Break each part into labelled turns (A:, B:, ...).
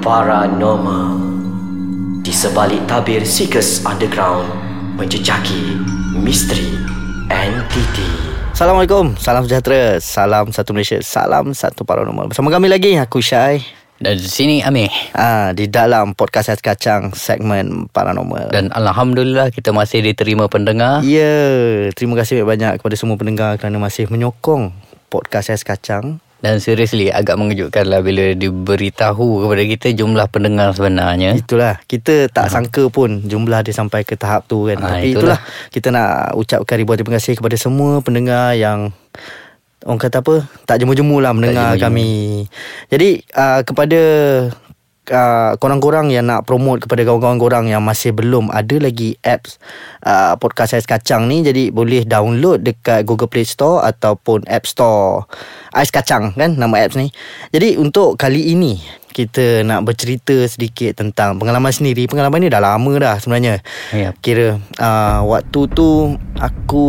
A: Paranormal Di sebalik tabir Seekers Underground Menjejaki misteri entiti
B: Assalamualaikum, salam sejahtera, salam satu Malaysia, salam satu paranormal. Bersama kami lagi, aku Syai.
C: Dan di sini Amir
B: Ah, di dalam podcast Ais Kacang segmen paranormal.
C: Dan Alhamdulillah kita masih diterima pendengar
B: ya, terima kasih banyak kepada semua pendengar kerana masih menyokong podcast Ais Kacang.
C: Dan seriously agak mengejutkan lah bila diberitahu kepada kita jumlah pendengar sebenarnya
B: Itulah, kita tak sangka pun jumlah dia sampai ke tahap tu kan.
C: Ah,
B: Tapi
C: itulah.
B: itulah, kita nak ucapkan ribuan terima kasih kepada semua pendengar yang orang kata apa tak jemu-jemu lah mendengar
C: jemu-jemu.
B: kami. Jadi uh, kepada uh, korang-korang yang nak promote kepada kawan-kawan korang yang masih belum ada lagi apps uh, podcast Ais Kacang ni jadi boleh download dekat Google Play Store ataupun App Store Ais Kacang kan nama apps ni. Jadi untuk kali ini kita nak bercerita sedikit tentang pengalaman sendiri. Pengalaman ni dah lama dah sebenarnya.
C: Ya.
B: Kira uh, waktu tu aku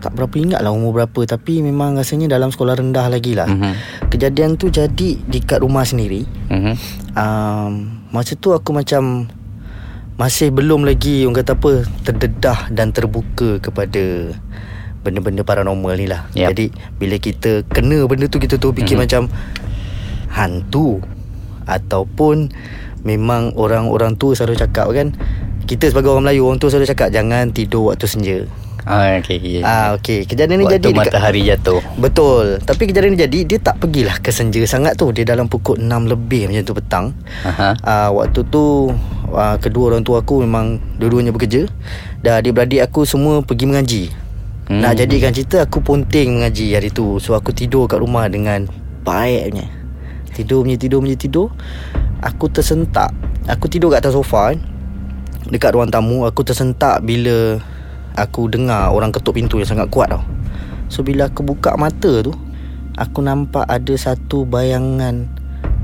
B: tak berapa ingat lah umur berapa Tapi memang rasanya dalam sekolah rendah lagi lah
C: Mhm.
B: Kejadian tu jadi dekat rumah sendiri
C: Mhm.
B: um, Masa tu aku macam Masih belum lagi orang kata apa Terdedah dan terbuka kepada Benda-benda paranormal ni lah
C: Yap.
B: Jadi bila kita kena benda tu Kita tu fikir
C: Mhm.
B: macam Hantu Ataupun Memang orang-orang tu selalu cakap kan Kita sebagai orang Melayu Orang tu selalu cakap Jangan tidur waktu senja
C: Ah, okay, okay.
B: Ah okey, kejadian ni
C: Waktu
B: jadi dekat
C: matahari jatuh
B: Betul. Tapi kejadian ni jadi dia tak pergilah ke senja sangat tu. Dia dalam pukul 6 lebih macam tu petang.
C: Aha.
B: Ah waktu tu ah, kedua orang tua aku memang dua-duanya bekerja. Dan adik-beradik aku semua pergi mengaji.
C: Hmm.
B: Nak jadikan cerita aku ponting mengaji hari tu. So aku tidur kat rumah dengan baiknya. Tidur punya tidur punya tidur. Aku tersentak. Aku tidur kat atas sofa kan. Dekat ruang tamu aku tersentak bila aku dengar orang ketuk pintu yang sangat kuat tau. So bila aku buka mata tu, aku nampak ada satu bayangan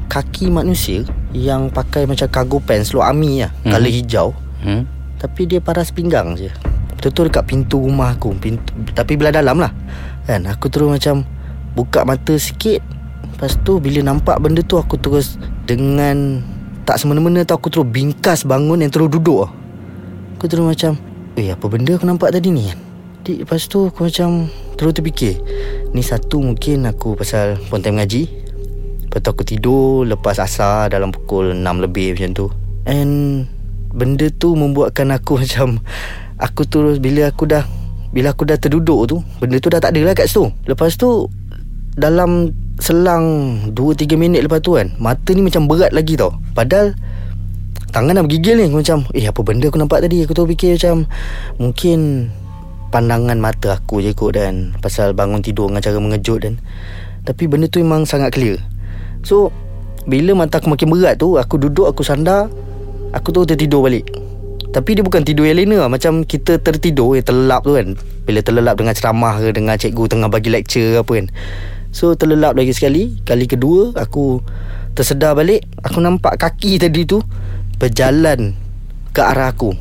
B: kaki manusia yang pakai macam cargo pants seluar army lah,
C: Mhm.
B: colour hijau.
C: hmm?
B: Tapi dia paras pinggang je. Betul-betul dekat pintu rumah aku, pintu tapi belah dalam lah. Kan aku terus macam buka mata sikit. Lepas tu bila nampak benda tu aku terus dengan tak semena-mena tu aku terus bingkas bangun yang terus duduk. tau. Aku terus macam Eh apa benda aku nampak tadi ni kan Lepas tu aku macam Terus terfikir. Ni satu mungkin aku pasal Pontai mengaji Lepas tu aku tidur Lepas asar Dalam pukul 6 lebih macam tu. And Benda tu membuatkan aku macam Aku terus Bila aku dah Bila aku dah terduduk tu Benda tu dah tak ada lah kat situ. Lepas tu Dalam Selang 2-3 minit lepas tu kan Mata ni macam berat lagi tau. Padahal Tangan dah bergigil ni Aku macam Eh apa benda aku nampak tadi? Aku tu fikir macam Mungkin Pandangan mata aku je kot dan Pasal bangun tidur dengan cara mengejut dan Tapi benda tu memang sangat clear. So Bila mata aku makin berat tu Aku duduk aku sandar Aku tu tertidur balik. Tapi dia bukan tidur yang lena Macam kita tertidur Yang terlelap tu kan. Bila terlelap dengan ceramah ke Dengan cikgu tengah bagi lecture ke apa kan. So terlelap lagi sekali. Kali kedua Aku tersedar balik. Aku nampak kaki tadi tu Berjalan Ke arah aku.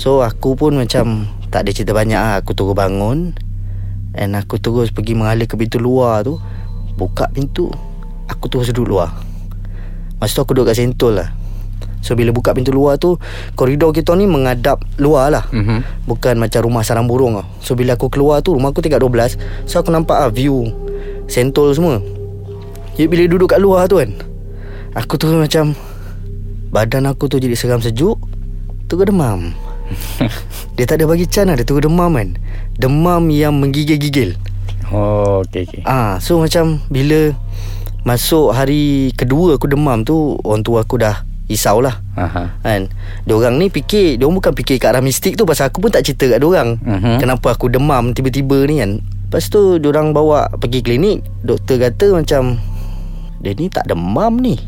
B: So aku pun macam Tak ada cerita banyak lah. Aku terus bangun And aku terus pergi mengalir ke pintu luar tu. Buka pintu Aku terus duduk luar. Masa tu aku duduk kat sentol lah. So bila buka pintu luar tu Koridor kita ni menghadap luar lah.
C: Mhm.
B: Bukan macam rumah sarang burung lah. So bila aku keluar tu Rumah aku tingkat 12 So aku nampak lah view Sentol semua. Jadi bila duduk kat luar tu kan Aku tu macam Badan aku tu jadi seram sejuk Terus demam Dia tak ada bagi can lah Dia terus demam kan Demam yang menggigil-gigil
C: Oh, okay, okay.
B: Ah, So macam Bila Masuk hari kedua aku demam tu Orang tua aku dah Risau lah
C: Aha.
B: Kan Diorang ni fikir Diorang bukan fikir ke arah mistik tu Pasal aku pun tak cerita kat diorang
C: Mhm.
B: Kenapa aku demam tiba-tiba ni kan Lepas tu Diorang bawa pergi klinik Doktor kata macam Dia ni tak demam ni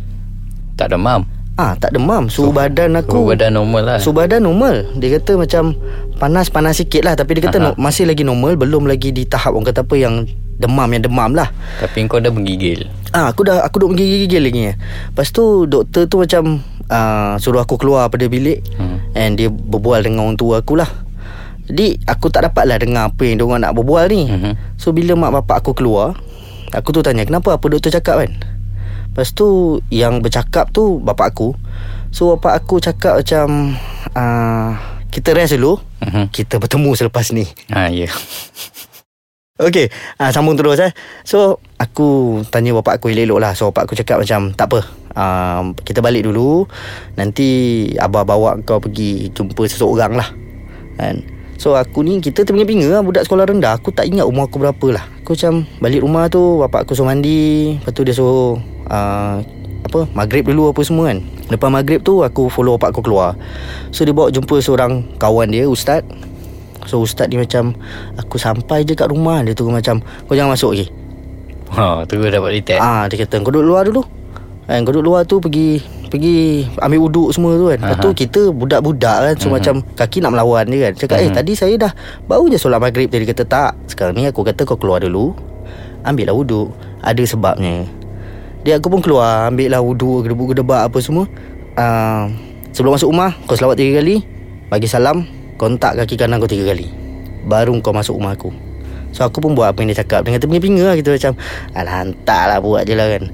C: Tak demam.
B: Ah tak demam Suhu badan aku
C: Suhu badan normal lah.
B: Suhu badan normal Dia kata macam Panas-panas sikit lah Tapi dia kata
C: Aha.
B: no, Masih lagi normal Belum lagi di tahap Orang kata apa yang Demam yang demam lah
C: Tapi kau dah menggigil.
B: Ah, aku dah aku duk menggigil lagi ni. Lepas tu doktor tu macam uh, suruh aku keluar pada bilik
C: Hmm.
B: and dia berbual dengan orang tua aku lah. Jadi aku tak dapat lah dengar apa yang diorang nak berbual ni.
C: Mhm.
B: So bila mak bapak aku keluar, aku tu tanya kenapa apa doktor cakap kan. Lepas tu Yang bercakap tu Bapak aku. So bapak aku cakap macam uh, Kita rest dulu.
C: Mhm.
B: Kita bertemu selepas ni.
C: Ha, ya.
B: Okay uh, Sambung terus eh. So Aku tanya bapak aku elok-elok lah. So bapak aku cakap macam Tak apa. Uh, Kita balik dulu. Nanti Abah bawa kau pergi Jumpa seseorang lah. Kan? So aku ni Kita terbinga-binga lah Budak sekolah rendah. Aku tak ingat umur aku berapa lah Aku macam Balik rumah tu Bapak aku suruh mandi. Lepas tu dia suruh uh, apa Maghrib dulu apa semua kan. Lepas maghrib tu Aku follow bapak aku keluar. So dia bawa jumpa seorang Kawan dia Ustaz. So ustaz ni macam Aku sampai je kat rumah. Dia tu macam Kau jangan masuk lagi.
C: Ha, terus dapat detect.
B: Ah Dia kata kau duduk luar dulu kan, Kau duduk luar tu pergi Pergi ambil uduk semua tu kan. Lepas tu kita budak-budak kan So macam Kaki nak melawan je kan. Cakap eh tadi saya dah Baru je solat maghrib. Dia kata tak Sekarang ni aku kata kau keluar dulu Ambil lah uduk. Ada sebabnya. Dia aku pun keluar Ambil lah uduk Gedebuk-gedebak apa semua. Uh, Sebelum masuk rumah Kau selawat tiga kali. Bagi salam Kontak kaki kanan kau tiga kali. Baru kau masuk rumah aku. So aku pun buat apa yang dia cakap. Dengan terpinga-pinga lah gitu macam Alah hantar lah buat je lah kan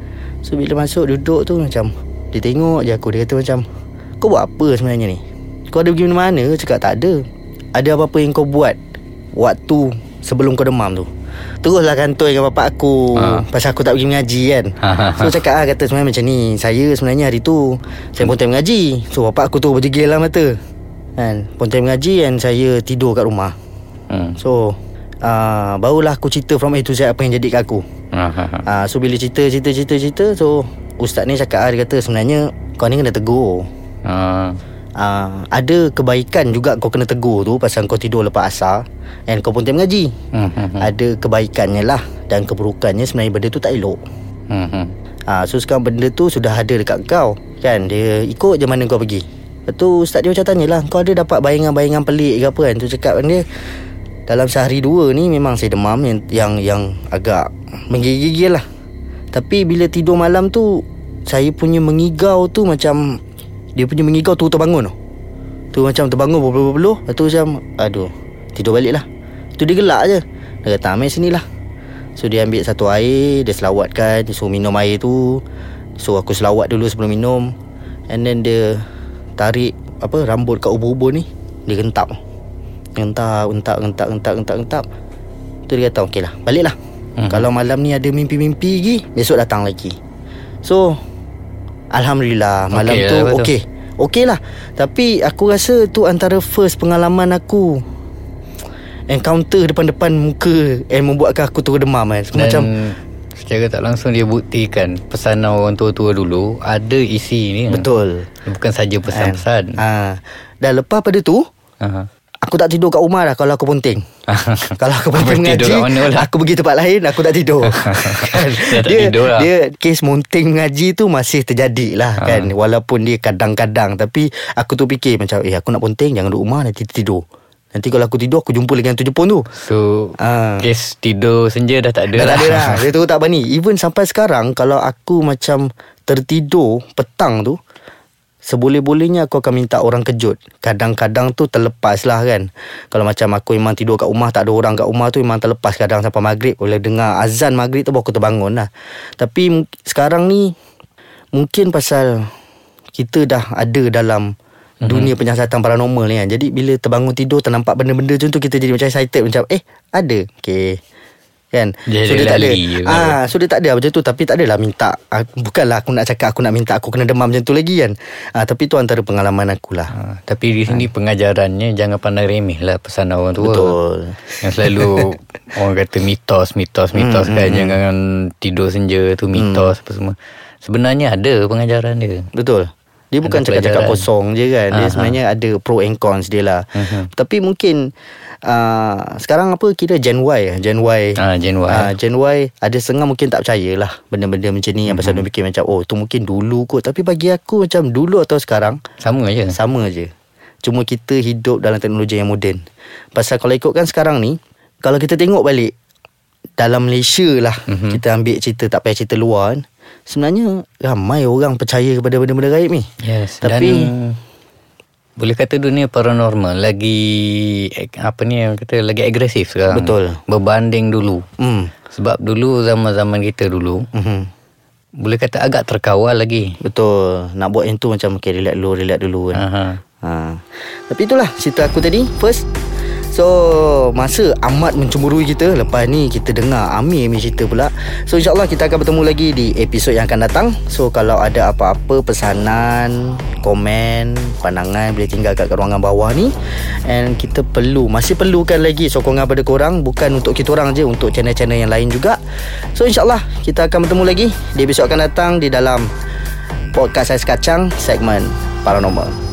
B: So bila masuk duduk tu macam Dia tengok je aku. Dia kata macam Kau buat apa sebenarnya ni? Kau ada pergi mana-mana? Cakap tak ada. Ada apa-apa yang kau buat Waktu Sebelum kau demam tu? Teruslah kantoi dengan bapak aku
C: Ha.
B: Pasal aku tak pergi mengaji kan? So cakap lah Kata sebenarnya macam ni. Saya sebenarnya hari tu Saya pun time mengaji. So bapak aku tu berjegil lah mata Kan? Pun time mengaji And saya tidur kat rumah.
C: Hmm.
B: So uh, Barulah aku cerita From A to Z Apa yang jadi kat aku.
C: Ha, ha, ha.
B: Uh, So bila cerita Cerita cerita cerita So Ustaz ni cakap ah, Dia kata sebenarnya Kau ni kena tegur.
C: Ha.
B: uh, Ada kebaikan juga Kau kena tegur tu Pasal kau tidur lepas asar And kau pun time mengaji
C: Hmm, hmm, hmm.
B: Ada kebaikannya lah Dan keburukannya Sebenarnya benda tu tak elok.
C: Hmm.
B: Ah, so sekarang benda tu sudah ada dekat kau Kan? Dia ikut je mana kau pergi. Lepas tu ustaz dia macam tanya lah Kau ada dapat bayangan-bayangan pelik ke apa? Kan Tu cakap dia Dalam sehari dua ni memang saya demam Yang yang, yang agak menggigil lah. Tapi bila tidur malam tu Saya punya mengigau tu macam Dia punya mengigau tu terbangun tu. Tu macam terbangun berpeluh-peluh Lepas tu macam Aduh Tidur balik lah. Tu dia gelak je. Dia kata ambil sini lah. So dia ambil satu air Dia selawatkan Dia suruh minum air tu. So aku selawat dulu sebelum minum. And then dia Tarik Apa Rambut kat ubur-ubur ni. Dia gentap Gentap Gentap Gentap Gentap Gentap Gentap Tu dia kata okey lah Balik lah
C: Mhm.
B: Kalau malam ni ada mimpi-mimpi lagi Besok datang lagi So Alhamdulillah Malam
C: Okey
B: tu
C: lah, betul.
B: okey Okey lah Tapi aku rasa tu antara first pengalaman aku Encounter depan-depan muka And membuatkan aku terus demam kan
C: Dan
B: Macam
C: secara tak langsung dia buktikan pesanan orang tua-tua dulu ada isi ni.
B: Betul
C: Bukan saja pesan-pesan.
B: ha. Dan lepas pada tu
C: Ha.
B: Aku tak tidur kat rumah dah Kalau aku ponting Kalau aku
C: tidur
B: mengaji
C: lah?
B: Aku pergi tempat lain Aku tak tidur kan?
C: Dah tak
B: dia,
C: tidur lah.
B: Dia Kes monting mengaji tu Masih terjadi lah
C: Ha.
B: kan Walaupun dia kadang-kadang Tapi Aku tu fikir macam Eh aku nak ponting Jangan duduk rumah Nanti tidur Nanti kalau aku tidur Aku jumpa lagi hantu Jepun tu
C: So
B: Ah.
C: Kes tidur senja dah tak ada
B: Dah
C: lah.
B: tak ada lah Dia tu tak berani Even sampai sekarang Kalau aku macam Tertidur Petang tu Seboleh-bolehnya aku akan minta orang kejut. Kadang-kadang tu terlepas lah kan. Kalau macam aku memang tidur kat rumah Tak ada orang kat rumah tu Memang terlepas kadang sampai maghrib. Boleh dengar azan maghrib tu Baru aku terbangun lah. Tapi sekarang ni Mungkin pasal Kita dah ada dalam Dunia penyiasatan paranormal ni kan. Jadi bila terbangun tidur Ternampak benda-benda macam tu Kita jadi macam excited Macam eh ada. Okay Kan?
C: Dia
B: So
C: ada
B: dia tak ada.
C: je.
B: ah, So dia tak ada macam tu. Tapi tak adalah minta ah, Bukanlah aku nak cakap Aku nak minta Aku kena demam macam tu lagi kan? Ah, Tapi tu antara pengalaman aku lah
C: Ha, tapi di sini pengajarannya jangan pandang remeh lah pesan orang tua.
B: Betul.
C: Yang selalu orang kata mitos, mitos, mitos
B: Hmm,
C: kan jangan tidur senja tu mitos apa semua. Sebenarnya ada pengajaran dia.
B: Betul dia bukan cakap-cakap
C: pelajaran.
B: kosong je kan Dia
C: Aha.
B: sebenarnya ada pro and cons dia lah
C: Mhm.
B: Tapi mungkin uh, Sekarang apa Kira Gen Y Gen Y
C: Ah, Gen Y.
B: Ah, Gen Y Ada setengah mungkin tak percaya lah Benda-benda macam ni Yang pasal
C: Mhm.
B: dia fikir macam Oh tu mungkin dulu kot Tapi bagi aku macam Dulu atau sekarang
C: Sama je.
B: Sama je Cuma kita hidup dalam teknologi yang moden Pasal kalau ikutkan sekarang ni Kalau kita tengok balik Dalam Malaysia lah
C: Mhm.
B: mm-hmm. Kita ambil cerita Tak payah cerita luar kan Sebenarnya Ramai orang percaya kepada benda-benda gaib ni
C: Yes.
B: Tapi
C: Dan boleh kata dunia paranormal lagi apa ni yang kata lagi agresif sekarang.
B: Betul.
C: Berbanding dulu.
B: hmm.
C: Sebab dulu zaman-zaman kita dulu
B: Mm-hmm.
C: Boleh kata agak terkawal lagi.
B: Betul Nak buat yang tu macam Okay relax dulu Relax dulu kan
C: Aha.
B: ha. Tapi itulah cerita aku tadi First So Masa amat mencemburui kita Lepas ni kita dengar Amir punya cerita pula. So insyaAllah kita akan bertemu lagi Di episod yang akan datang. So kalau ada apa-apa Pesanan Komen Pandangan Boleh tinggal kat ruangan bawah ni. And kita perlu Masih perlukan lagi Sokongan pada korang. Bukan untuk kita orang je Untuk channel-channel yang lain juga. So insyaAllah Kita akan bertemu lagi Di episod akan datang Di dalam Podcast Ais Kacang Segmen Paranormal